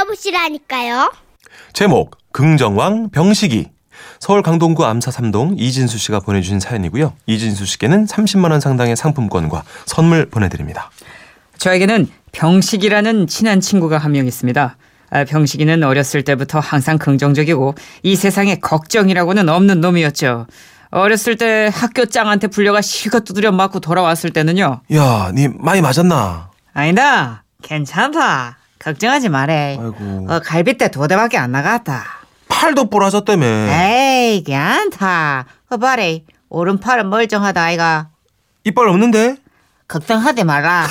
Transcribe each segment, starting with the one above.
들어보시라니까요. 제목 긍정왕 병식이 서울 강동구 암사 3동 이진수 씨가 보내주신 사연이고요. 이진수 씨께는 30만 원 상당의 상품권과 선물 보내드립니다. 저에게는 병식이라는 친한 친구가 한 명 있습니다. 아, 병식이는 어렸을 때부터 항상 긍정적이고 이 세상에 걱정이라고는 없는 놈이었죠. 어렸을 때 학교 짱한테 불려가 실컷 두드려 맞고 돌아왔을 때는요. 야, 니 많이 맞았나? 아니다. 괜찮다. 걱정하지 마래. 아이고. 어, 갈비뼈 두 대밖에 안 나갔다. 팔도 부러졌다며. 에이, 괜찮다. 어, 봐래. 오른팔은 멀쩡하다, 아이가. 이빨 없는데? 걱정하지 마라.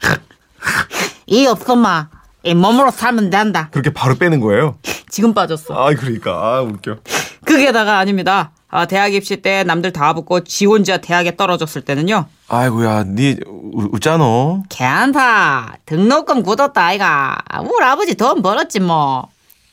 이 없어마. 이 몸으로 살면 된다. 그렇게 바로 빼는 거예요? 지금 빠졌어. 아, 그러니까. 아, 웃겨. 그게다가 아닙니다. 아, 대학 입시 때 남들 다 붙고 지 혼자 대학에 떨어졌을 때는요. 아이고야, 니 우- 웃잖아. 괜찮다. 등록금 굳었다, 아이가. 우리 아버지 돈 벌었지, 뭐.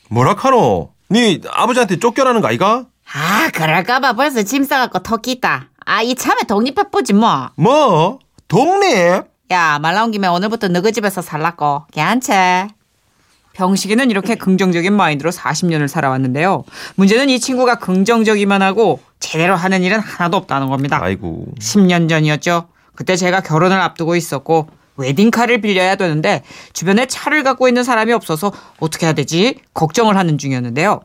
뭐라카노? 니 아버지한테 쫓겨나는 거 아이가? 아, 그럴까봐 벌써 짐 싸갖고 토끼 있다. 아, 이참에 독립해보지, 뭐. 뭐? 독립? 야, 말 나온 김에 오늘부터 너희 집에서 살라고. 괜찮? 병식이는 이렇게 긍정적인 마인드로 40년을 살아왔는데요. 문제는 이 친구가 긍정적이만 하고 제대로 하는 일은 하나도 없다는 겁니다. 아이고. 10년 전이었죠. 그때 제가 결혼을 앞두고 있었고 웨딩카를 빌려야 되는데 주변에 차를 갖고 있는 사람이 없어서 어떻게 해야 되지? 걱정을 하는 중이었는데요.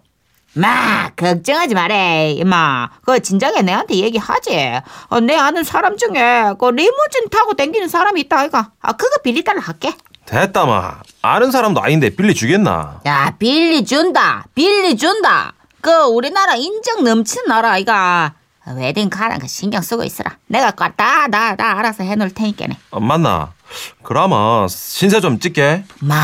마 걱정하지 마래 임마 그 진작에 내한테 얘기하지 어, 내 아는 사람 중에 그 리무진 타고 댕기는 사람이 있다 아이가 아 그거 빌리달라 할게 됐다마. 아는 사람도 아닌데 빌려주겠나? 야 빌리 준다 빌리 준다 그 우리나라 인정 넘치는 나라 아이가 웨딩 카랑 그 신경 쓰고 있으라 내가 다다다 다 알아서 해놓을 테니까네 어, 맞나? 그라마 신세 좀 찍게. 마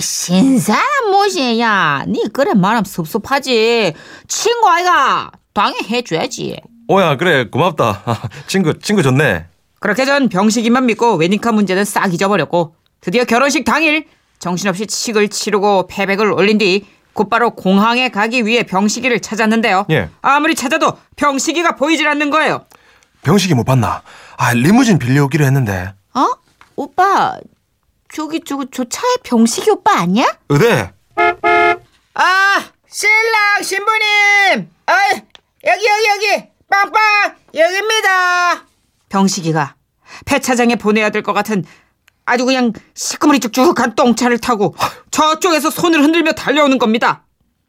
신사람 못이야 니 그래 말하면 섭섭하지 친구 아이가 당연히 해줘야지 오야 그래 고맙다. 친구 친구 좋네. 그렇게 전 병식이만 믿고 웨딩카 문제는 싹 잊어버렸고 드디어 결혼식 당일 정신없이 칙을 치르고 패백을 올린 뒤 곧바로 공항에 가기 위해 병식이를 찾았는데요. 예. 아무리 찾아도 병식이가 보이질 않는 거예요. 병식이 못 봤나? 아 리무진 빌려오기로 했는데. 어? 오빠 저기 저거 저 차에 병식이 오빠 아니야? 어데? 아 신랑 신부님 아 여기 여기 여기 빵빵 여기입니다 병식이가 폐차장에 보내야 될 것 같은 아주 그냥 시커머리 쭉쭉한 똥차를 타고 저쪽에서 손을 흔들며 달려오는 겁니다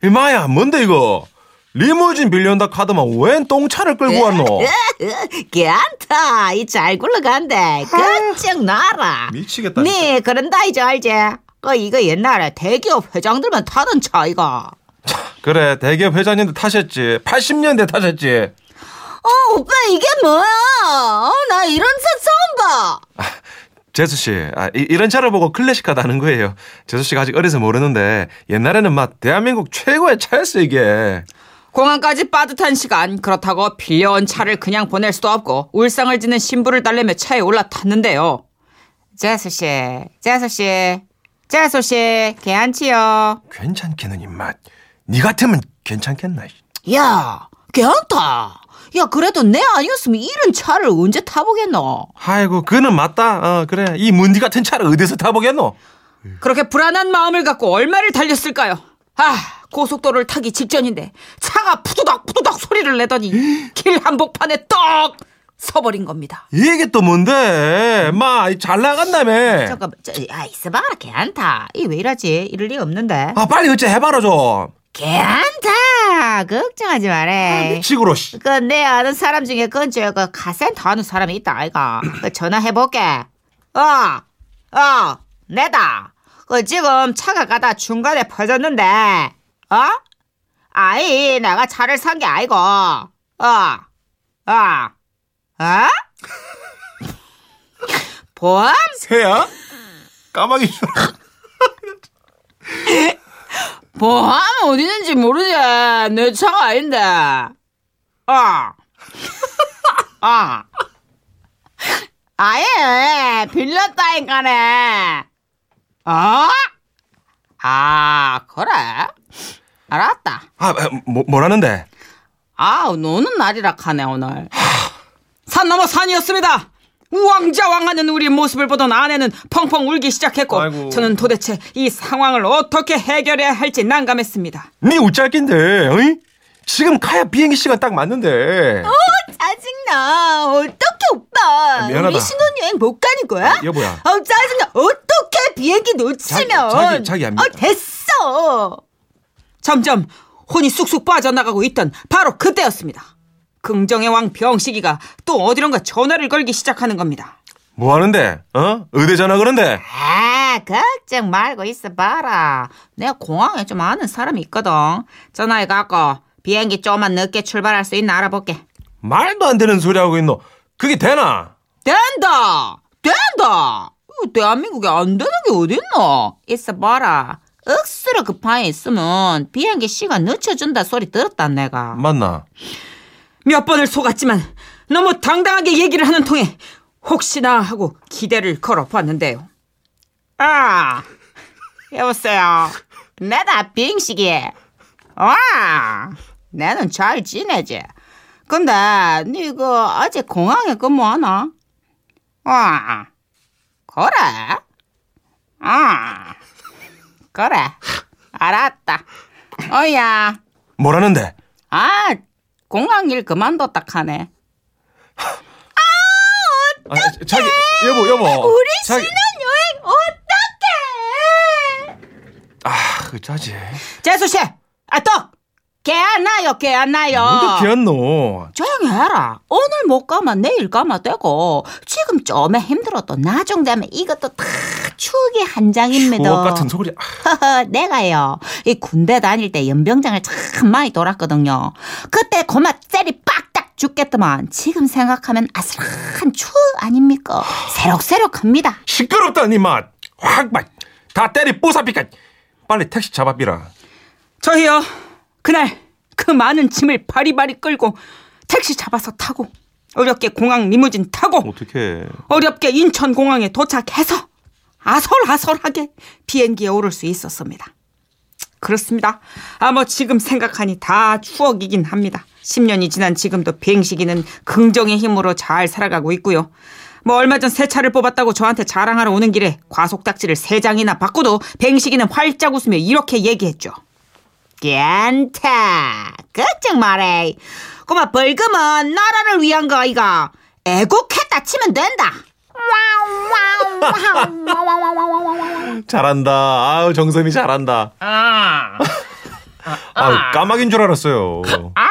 이마야 뭔데 이거? 리무진 빌려온다 카드만 웬 똥차를 끌고 왔노? 괜찮다 이 잘 굴러간대 걱정 나라 미치겠다. 네 그런다 이제 알지 그 이거 옛날에 대기업 회장들만 타던 차 이거 그래 대기업 회장님도 타셨지. 80년대 타셨지. 어 오빠 이게 뭐야 어, 나 이런 차 처음 봐 재수 씨, 아, 이, 런 차를 보고 클래식하다는 거예요. 재수 씨가 아직 어려서 모르는데 옛날에는 막 대한민국 최고의 차였어 이게. 공항까지 빠듯한 시간 그렇다고 빌려온 차를 그냥 보낼 수도 없고 울상을 짓는 신부를 달래며 차에 올라탔는데요. 재수 씨, 재수 씨, 재수 씨, 괜찮지요? 괜찮겠는 입맛. 니 같으면 괜찮겠나? 야, 괜찮다. 야, 그래도 내 아니었으면 이런 차를 언제 타보겠노? 아이고 그는 맞다. 어 그래 이 문디 같은 차를 어디서 타보겠노? 그렇게 불안한 마음을 갖고 얼마를 달렸을까요? 아, 고속도로를 타기 직전인데 차가 푸두덕 푸두덕 소리를 내더니 길 한복판에 떡 서버린 겁니다. 이게 또 뭔데? 마 잘 나간다며. 잠깐만, 저, 아, 있어봐라, 괜찮다. 이 왜 이러지? 이럴 리 없는데. 아 빨리 어째 해봐라 좀. 괜찮다. 걱정하지 마래. 미치고로 씨. 그, 내 아는 사람 중에 근처에 그 카센터 하는 사람이 있다, 아이가. 그 전화해볼게. 어, 어, 내다. 그 지금 차가 가다 중간에 퍼졌는데, 어? 아이, 내가 차를 산 게 아니고, 어, 어, 어? 보험? 새야? 까마귀. 보험 어디 있는지 모르지. 내 차가 아닌데. 어. 어. 아예, 빌렸다니까네. 어? 아, 그래? 알았다. 아 뭐, 뭐라는데? 아, 노는 날이라 카네, 오늘. 산 넘어 산이었습니다. 우왕좌왕하는 우리 모습을 보던 아내는 펑펑 울기 시작했고 아이고. 저는 도대체 이 상황을 어떻게 해결해야 할지 난감했습니다. 니 우짤긴데, 어이? 지금 가야 비행기 시간 딱 맞는데. 짜증나. 어떻게 오빠? 미안하다. 우리 신혼여행 못 가는 거야? 여보야. 어 짜증나. 어떻게 비행기 놓치면? 자기, 자기, 자기야, 미- 어 됐어. 점점 혼이 쑥쑥 빠져나가고 있던 바로 그때였습니다. 긍정의 왕 병식이가 또 어디론가 전화를 걸기 시작하는 겁니다. 뭐 하는데? 어? 의대 전화 그런데? 아, 걱정 말고 있어봐라. 내가 공항에 좀 아는 사람이 있거든. 전화해 갖고 비행기 좀만 늦게 출발할 수 있나 알아볼게. 말도 안 되는 소리 하고 있노. 그게 되나? 된다! 된다! 대한민국에 안 되는 게 어딨노? 있어봐라. 억수로 급하게 있으면 비행기 시간 늦춰준다 소리 들었다 내가. 맞나? 몇 번을 속았지만 너무 당당하게 얘기를 하는 통에 혹시나 하고 기대를 걸어봤는데요. 아, 여보세요. 내다 빙식이. 와, 내는 잘 지내지. 근데 니그 아직 공항에 근무하나? 와, 그래? 아, 그래. 알았다. 어야. 뭐라는데? 아, 공항 일 그만뒀다 하네. 아, 자기, 여보, 여보. 우리 자기, 신혼여행 어떡해? 아, 그 짜지. 재수 씨, 아 또, 개안 나요, 개안 나요. 어떻게 했노? 조용히 해라. 오늘 못 가면 내일 가면 되고 지금 좀에 힘들어도 나중 되면 이것도 다 추억의 한 장입니다. 추억 같은 소리. 아, 허허, 내가요. 이 군대 다닐 때 연병장을 참 많이 돌았거든요. 그때 고마 젤이 빡딱 죽겠더만 지금 생각하면 아슬한 추억 아닙니까? 새록새록합니다. 시끄럽다, 니 맛. 확, 맛. 다 때리 뽀사삐까. 빨리 택시 잡아비라. 저희요. 그날 그 많은 짐을 바리바리 끌고 택시 잡아서 타고 어렵게 공항 리무진 타고 어떻게? 어렵게 인천 공항에 도착해서 아설아설하게 비행기에 오를 수 있었습니다. 그렇습니다. 아, 뭐 지금 생각하니 다 추억이긴 합니다. 10년이 지난 지금도 비행시기는 긍정의 힘으로 잘 살아가고 있고요. 뭐 얼마 전 새 차를 뽑았다고 저한테 자랑하러 오는 길에 과속딱지를 세 장이나 받고도 뱅식이는 활짝 웃으며 이렇게 얘기했죠. 괜찮다. 걱정 마래. 고마 벌금은 나라를 위한 거 아이가. 애국했다 치면 된다. 잘한다. 아우, 정선이 잘한다. 아. 아우, 까마귀인 줄 알았어요. 아.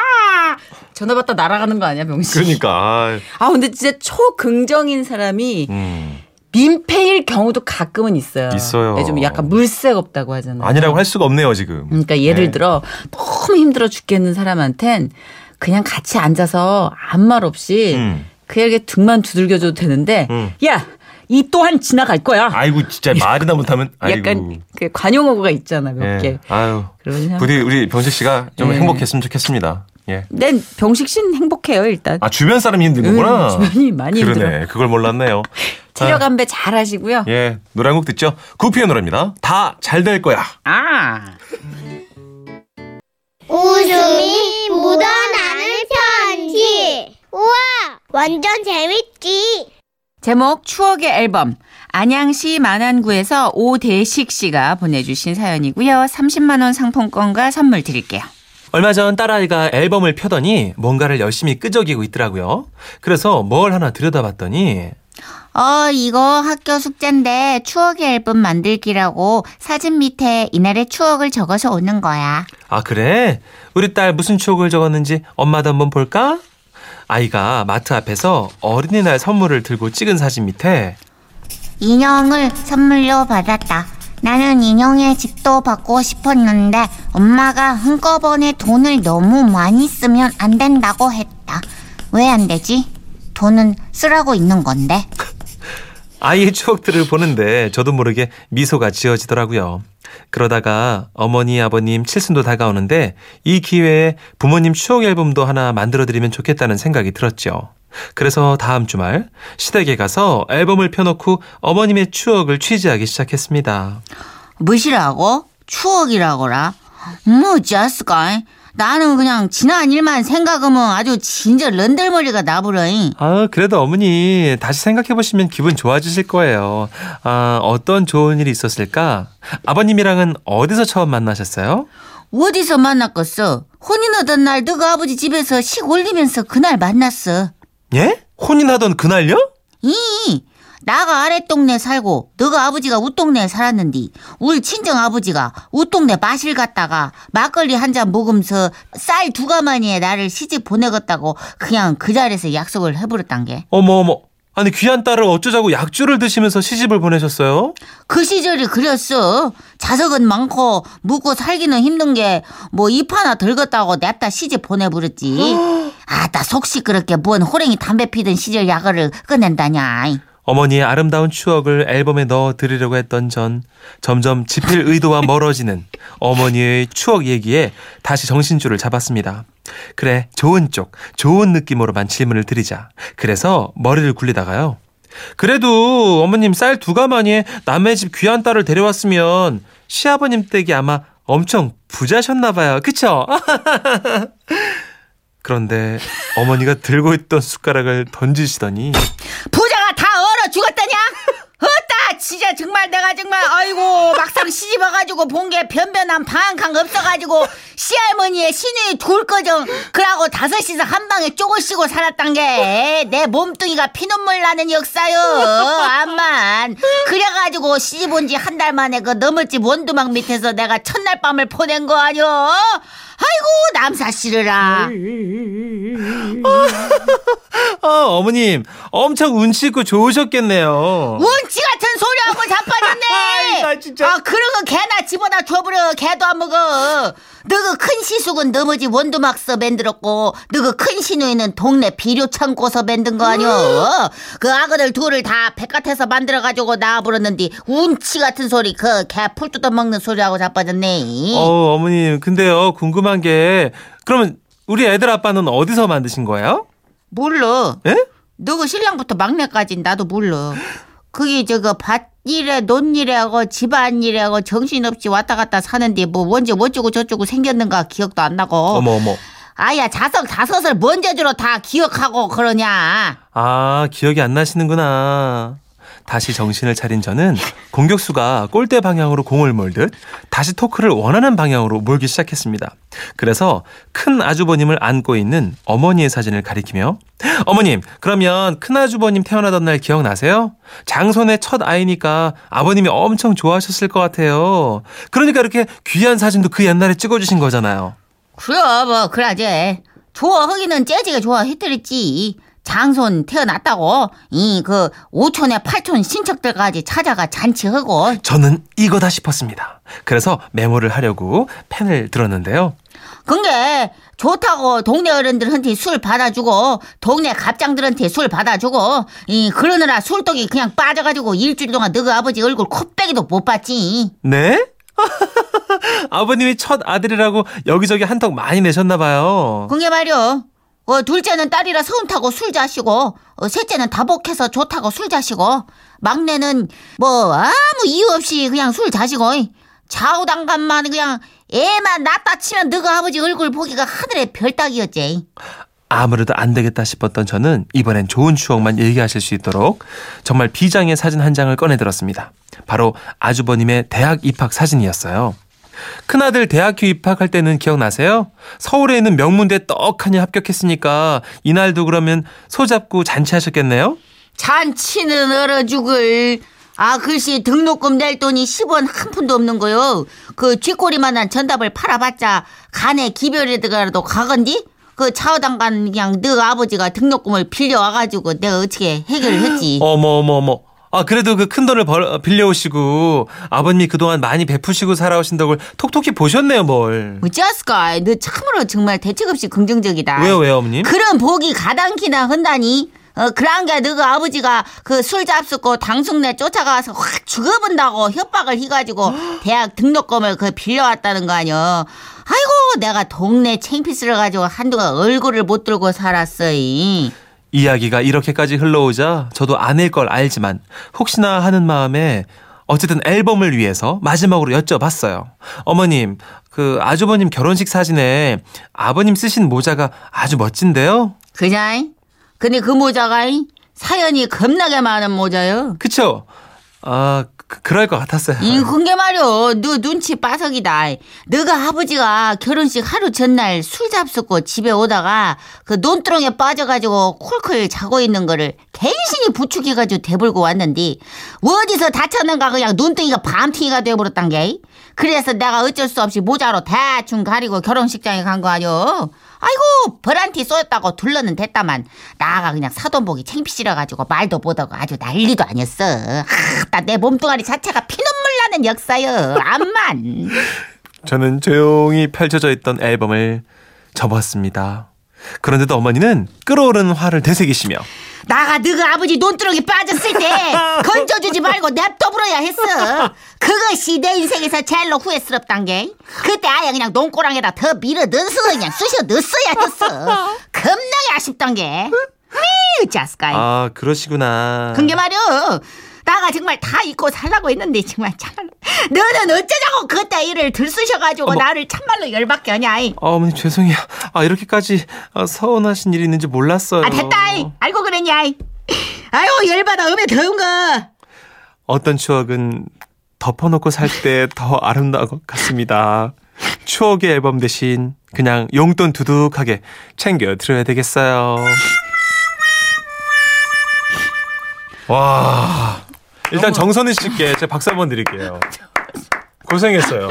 전화 받다 날아가는 거 아니야, 병씨? 그러니까. 아, 아 근데 진짜 초긍정인 사람이 음. 민폐일 경우도 가끔은 있어요. 있어요. 네, 좀 약간 물색 없다고 하잖아요. 아니라고 할 수가 없네요, 지금. 그러니까 예를 네. 들어 너무 힘들어 죽겠는 사람한텐 그냥 같이 앉아서 아무 말 없이 음. 그에게 등만 두들겨줘도 되는데 음. 야 이 또한 지나갈 거야. 아이고, 진짜 말이나 못하면. 아이고. 약간 그 관용어구가 있잖아 몇 예. 개. 아유. 그러면 부디 우리 병식 씨가 좀 예. 행복했으면 좋겠습니다. 예. 난 병식 씨는 행복해요 일단. 아, 주변 사람이 힘든 거구나. 음, 주변이 많이 그러네. 힘들어. 그걸 몰랐네요. 체력 아, 안배 잘 하시고요. 예. 노래 한 곡 듣죠? 구피의 노래입니다. 다 잘 될 거야. 아. 웃음이 묻어나는 편지. 우와, 완전 재밌지. 제목 추억의 앨범 안양시 만안구에서 오대식 씨가 보내주신 사연이고요. 30만 원 상품권과 선물 드릴게요. 얼마 전 딸아이가 앨범을 펴더니 뭔가를 열심히 끄적이고 있더라고요. 그래서 뭘 하나 들여다봤더니 어, 이거 학교 숙제인데 추억의 앨범 만들기라고 사진 밑에 이날의 추억을 적어서 오는 거야. 아 그래? 우리 딸 무슨 추억을 적었는지 엄마도 한번 볼까? 아이가 마트 앞에서 어린이날 선물을 들고 찍은 사진 밑에 인형을 선물로 받았다. 나는 인형의 집도 받고 싶었는데 엄마가 한꺼번에 돈을 너무 많이 쓰면 안 된다고 했다. 왜 안 되지? 돈은 쓰라고 있는 건데. 아이의 추억들을 보는데 저도 모르게 미소가 지어지더라고요. 그러다가 어머니, 아버님 칠순도 다가오는데 이 기회에 부모님 추억 앨범도 하나 만들어드리면 좋겠다는 생각이 들었죠. 그래서 다음 주말 시댁에 가서 앨범을 펴놓고 어머님의 추억을 취재하기 시작했습니다. 무시라고? 추억이라고라? 뭐지, 아스가? 나는 그냥 지난 일만 생각하면 아주 진짜 런들머리가 나부러잉. 아, 그래도 어머니 다시 생각해 보시면 기분 좋아지실 거예요. 아, 어떤 좋은 일이 있었을까? 아버님이랑은 어디서 처음 만나셨어요? 어디서 만났겠어? 혼인하던 날 너가 아버지 집에서 식 올리면서 그날 만났어. 예? 혼인하던 그날요? 이 나가 아랫동네 살고 너가 아버지가 웃동네에 살았는디 우리 친정 아버지가 웃동네 마실 갔다가 막걸리 한 잔 먹으면서 쌀 두 가마니에 나를 시집 보내겠다고 그냥 그 자리에서 약속을 해버렸단 게. 어머 어머. 아니 귀한 딸을 어쩌자고 약주를 드시면서 시집을 보내셨어요? 그 시절이 그렸어. 자석은 많고 묵고 살기는 힘든 게 뭐 입 하나 덜었다고 냅다 시집 보내버렸지. 아따 속 시끄럽게 뭔 호랭이 담배 피던 시절 야거를 꺼낸다냐. 어머니의 아름다운 추억을 앨범에 넣어 드리려고 했던 전 점점 지필 의도와 멀어지는 어머니의 추억 얘기에 다시 정신줄을 잡았습니다. 그래 좋은 쪽 좋은 느낌으로만 질문을 드리자. 그래서 머리를 굴리다가요. 그래도 어머님 쌀 두 가마니에 남의 집 귀한 딸을 데려왔으면 시아버님 댁이 아마 엄청 부자셨나 봐요. 그쵸? 그런데 어머니가 들고 있던 숟가락을 던지시더니 부자가 다 얼어 죽었다냐? 어따 진짜 정말 내가 정말 아이고 막상 시집 와가지고 본 게 변변한 방한칸 없어가지고 시할머니의 신이 둘 거정 그러고 다섯이서 한 방에 쪼글씨고 살았단 게 내 몸뚱이가 피눈물 나는 역사요. 암만. 그래가지고 시집 온 지 한 달 만에 그 너물집 원두막 밑에서 내가 첫날 밤을 보낸 거 아니여 아이고 남사 씨르라. 어, 어머님 엄청 운치 있고 좋으셨겠네요. 운치 같은 소리 하고 자빠졌네. 나 진짜. 아, 그런 거 개나 집어다 줘버려. 개도 안 먹어. 너그 큰 시숙은 너머지 원두막서 만들었고, 너그 큰 시누이는 동네 비료 창고서 만든 거 아니여. 그 아그들 둘을 다 백같에서 만들어가지고 나와버렸는데, 운치 같은 소리, 그 개 풀 뜯어먹는 소리하고 자빠졌네. 어, 어머님 근데요 궁금한 게 그러면 우리 애들 아빠는 어디서 만드신 거예요? 몰라. 예? 너그 신랑부터 막내까진 나도 몰라. 그게 저거 밭일에 논일에 하고 집안일에 하고 정신없이 왔다 갔다 사는데 뭐 언제 어쩌고 저쩌고 생겼는가 기억도 안 나고. 어머 어머. 아야 자석 다섯을 뭔 재주로 다 기억하고 그러냐. 아 기억이 안 나시는구나. 다시 정신을 차린 저는 공격수가 골대 방향으로 공을 몰듯 다시 토크를 원하는 방향으로 몰기 시작했습니다. 그래서 큰 아주버님을 안고 있는 어머니의 사진을 가리키며 어머님 그러면 큰 아주버님 태어나던 날 기억나세요? 장손의 첫 아이니까 아버님이 엄청 좋아하셨을 것 같아요. 그러니까 이렇게 귀한 사진도 그 옛날에 찍어주신 거잖아요. 그래 뭐 그러지. 좋아하기는 재즈가 좋아했더랬지. 장손 태어났다고 이그 오촌에 팔촌 친척들까지 찾아가 잔치하고 저는 이거다 싶었습니다. 그래서 메모를 하려고 펜을 들었는데요. 근데 좋다고 동네 어른들한테 술 받아주고 동네 갑장들한테 술 받아주고 이 그러느라 술독이 그냥 빠져가지고 일주일 동안 너그 아버지 얼굴 코빼기도 못 봤지. 네? 아버님이 첫 아들이라고 여기저기 한턱 많이 내셨나 봐요. 그게 말이요. 어, 둘째는 딸이라 서운 타고 술 자시고 어, 셋째는 다복해서 좋다고 술 자시고 막내는 뭐 아무 이유 없이 그냥 술 자시고 좌우당간만 그냥 애만 낳다 치면 너가 아버지 얼굴 보기가 하늘의 별 따기였지. 아무래도 안 되겠다 싶었던 저는 이번엔 좋은 추억만 얘기하실 수 있도록 정말 비장의 사진 한 장을 꺼내들었습니다. 바로 아주버님의 대학 입학 사진이었어요. 큰아들 대학교 입학할 때는 기억나세요? 서울에 있는 명문대 떡하니 합격했으니까 이날도 그러면 소잡고 잔치하셨겠네요? 잔치는 얼어 죽을. 아, 글씨 등록금 낼 돈이 10원 한 푼도 없는 거요. 그 쥐꼬리만한 전답을 팔아봤자 간에 기별에다가라도 가건디? 그 차어당간 그냥 너 아버지가 등록금을 빌려와가지고 내가 어떻게 해결을 했지. 어머 어머 어머. 아 그래도 그 큰 돈을 벌, 빌려오시고 아버님이 그동안 많이 베푸시고 살아오신 덕을 톡톡히 보셨네요 뭘. 어찌했을까? 너 참으로 정말 대책 없이 긍정적이다. 왜요 왜요 어머님? 그런 복이 가당키나 한다니. 어, 그런 게 너가 아버지가 그 술 잡수고 당숙내 쫓아가서 확 죽어본다고 협박을 해가지고 대학 등록금을 그 빌려왔다는 거 아니여. 아이고 내가 동네 챙피스를 가지고 한동안 얼굴을 못 들고 살았어. 이. 이야기가 이렇게까지 흘러오자 저도 아닐 걸 알지만 혹시나 하는 마음에 어쨌든 앨범을 위해서 마지막으로 여쭤봤어요. 어머님, 그 아주버님 결혼식 사진에 아버님 쓰신 모자가 아주 멋진데요? 그냥 근데 그 모자가 이 사연이 겁나게 많은 모자요. 그쵸? 아, 그, 그럴 것 같았어요. 이 그게 말이오. 너 눈치 빠석이다. 너가 아버지가 결혼식 하루 전날 술 잡수고 집에 오다가 그 논두렁에 빠져가지고 콜콜 자고 있는 거를 괜신히 부축해가지고 대불고 왔는데 어디서 다쳤는가 그냥 눈덩이가 밤탱이가 돼버렸단 게. 그래서 내가 어쩔 수 없이 모자로 대충 가리고 결혼식장에 간 거 아니오. 아이고 버란티 쏘였다고 둘러는 됐다만 나가 그냥 사돈복이 챙피시려가지고 말도 못하고 아주 난리도 아니었어. 아따 내 몸뚱아리 자체가 피눈물 나는 역사여. 암만. 저는 조용히 펼쳐져 있던 앨범을 접었습니다. 그런데도 어머니는 끓어오르는 화를 되새기시며 나가 너가 아버지 논두렁에 빠졌을 때 건져주지 말고 냅둬 불어야 했어. 그것이 내 인생에서 제일로 후회스럽단 게. 그때 아예 그냥 논고랑에다 더 밀어 넣어서 그냥 쑤셔 넣었어야 했어. 겁나게 아쉽단 게. 미우 자스카이. 아 그러시구나. 그게 말이오. 나가 정말 다 잊고 살라고 했는데 정말 참말로 너는 어쩌자고 그때 일을 들쑤셔가지고 어머. 나를 참말로 열받게 하냐 이. 아, 어머니 죄송해요. 아 이렇게까지 아, 서운하신 일이 있는지 몰랐어요. 아 됐다 이. 알고 그랬냐 이. 아이고 열받아 음에 더운 거 어떤 추억은 덮어놓고 살 때 더 아름다운 것 같습니다. 추억의 앨범 대신 그냥 용돈 두둑하게 챙겨 드려야 되겠어요. 와. 일단 정선희 씨께 제가 박수 한번 드릴게요. 고생했어요.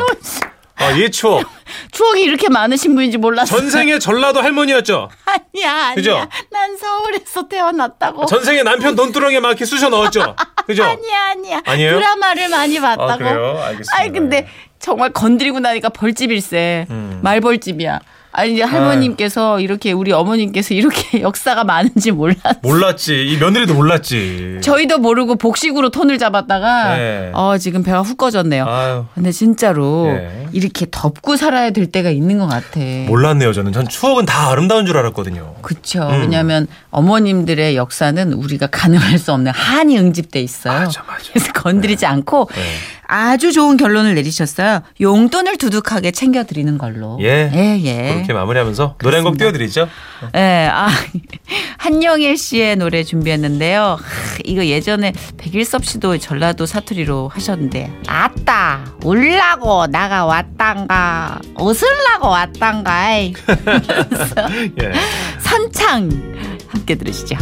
아, 이 추억. 추억이 이렇게 많으신 분인지 몰랐어 전생의 전라도 할머니였죠? 아니야 아니야 그죠? 난 서울에서 태어났다고 전생에 남편 돈두렁에 막 이렇게 쑤셔 넣었죠? 그죠? 아니야 아니야 아니에요? 드라마를 많이 봤다고 아, 그래요? 알겠습니다. 아니 근데 정말 건드리고 나니까 벌집일세 음. 말벌집이야 아니 이제 할머님께서 이렇게 우리 어머님께서 이렇게 역사가 많은지 몰랐어 몰랐지. 이 며느리도 몰랐지. 저희도 모르고 복식으로 톤을 잡았다가 네. 어 지금 배가 훅 꺼졌네요 아유. 근데 진짜로 예. 이렇게 덮고 살아야 될 때가 있는 것 같아 몰랐네요, 저는. 전 추억은 다 아름다운 줄 알았거든요. 그쵸. 음. 왜냐하면 어머님들의 역사는 우리가 가늠할 수 없는 한이 응집돼 있어요. 맞아, 맞아. 그래서 건드리지 않고 네. 아주 좋은 결론을 내리셨어요. 용돈을 두둑하게 챙겨드리는 걸로. 예. 예, 예. 그렇게 마무리하면서 노래 한 곡. 띄워드리죠. 예, 아, 한영일 씨의 노래 준비했는데요. 하, 이거 예전에 백일섭 씨도 전라도 사투리로 하셨는데, 아따, 울라고 나가 왔단가, 웃으려고 왔단가. 이. 예. 선창 함께 들으시죠.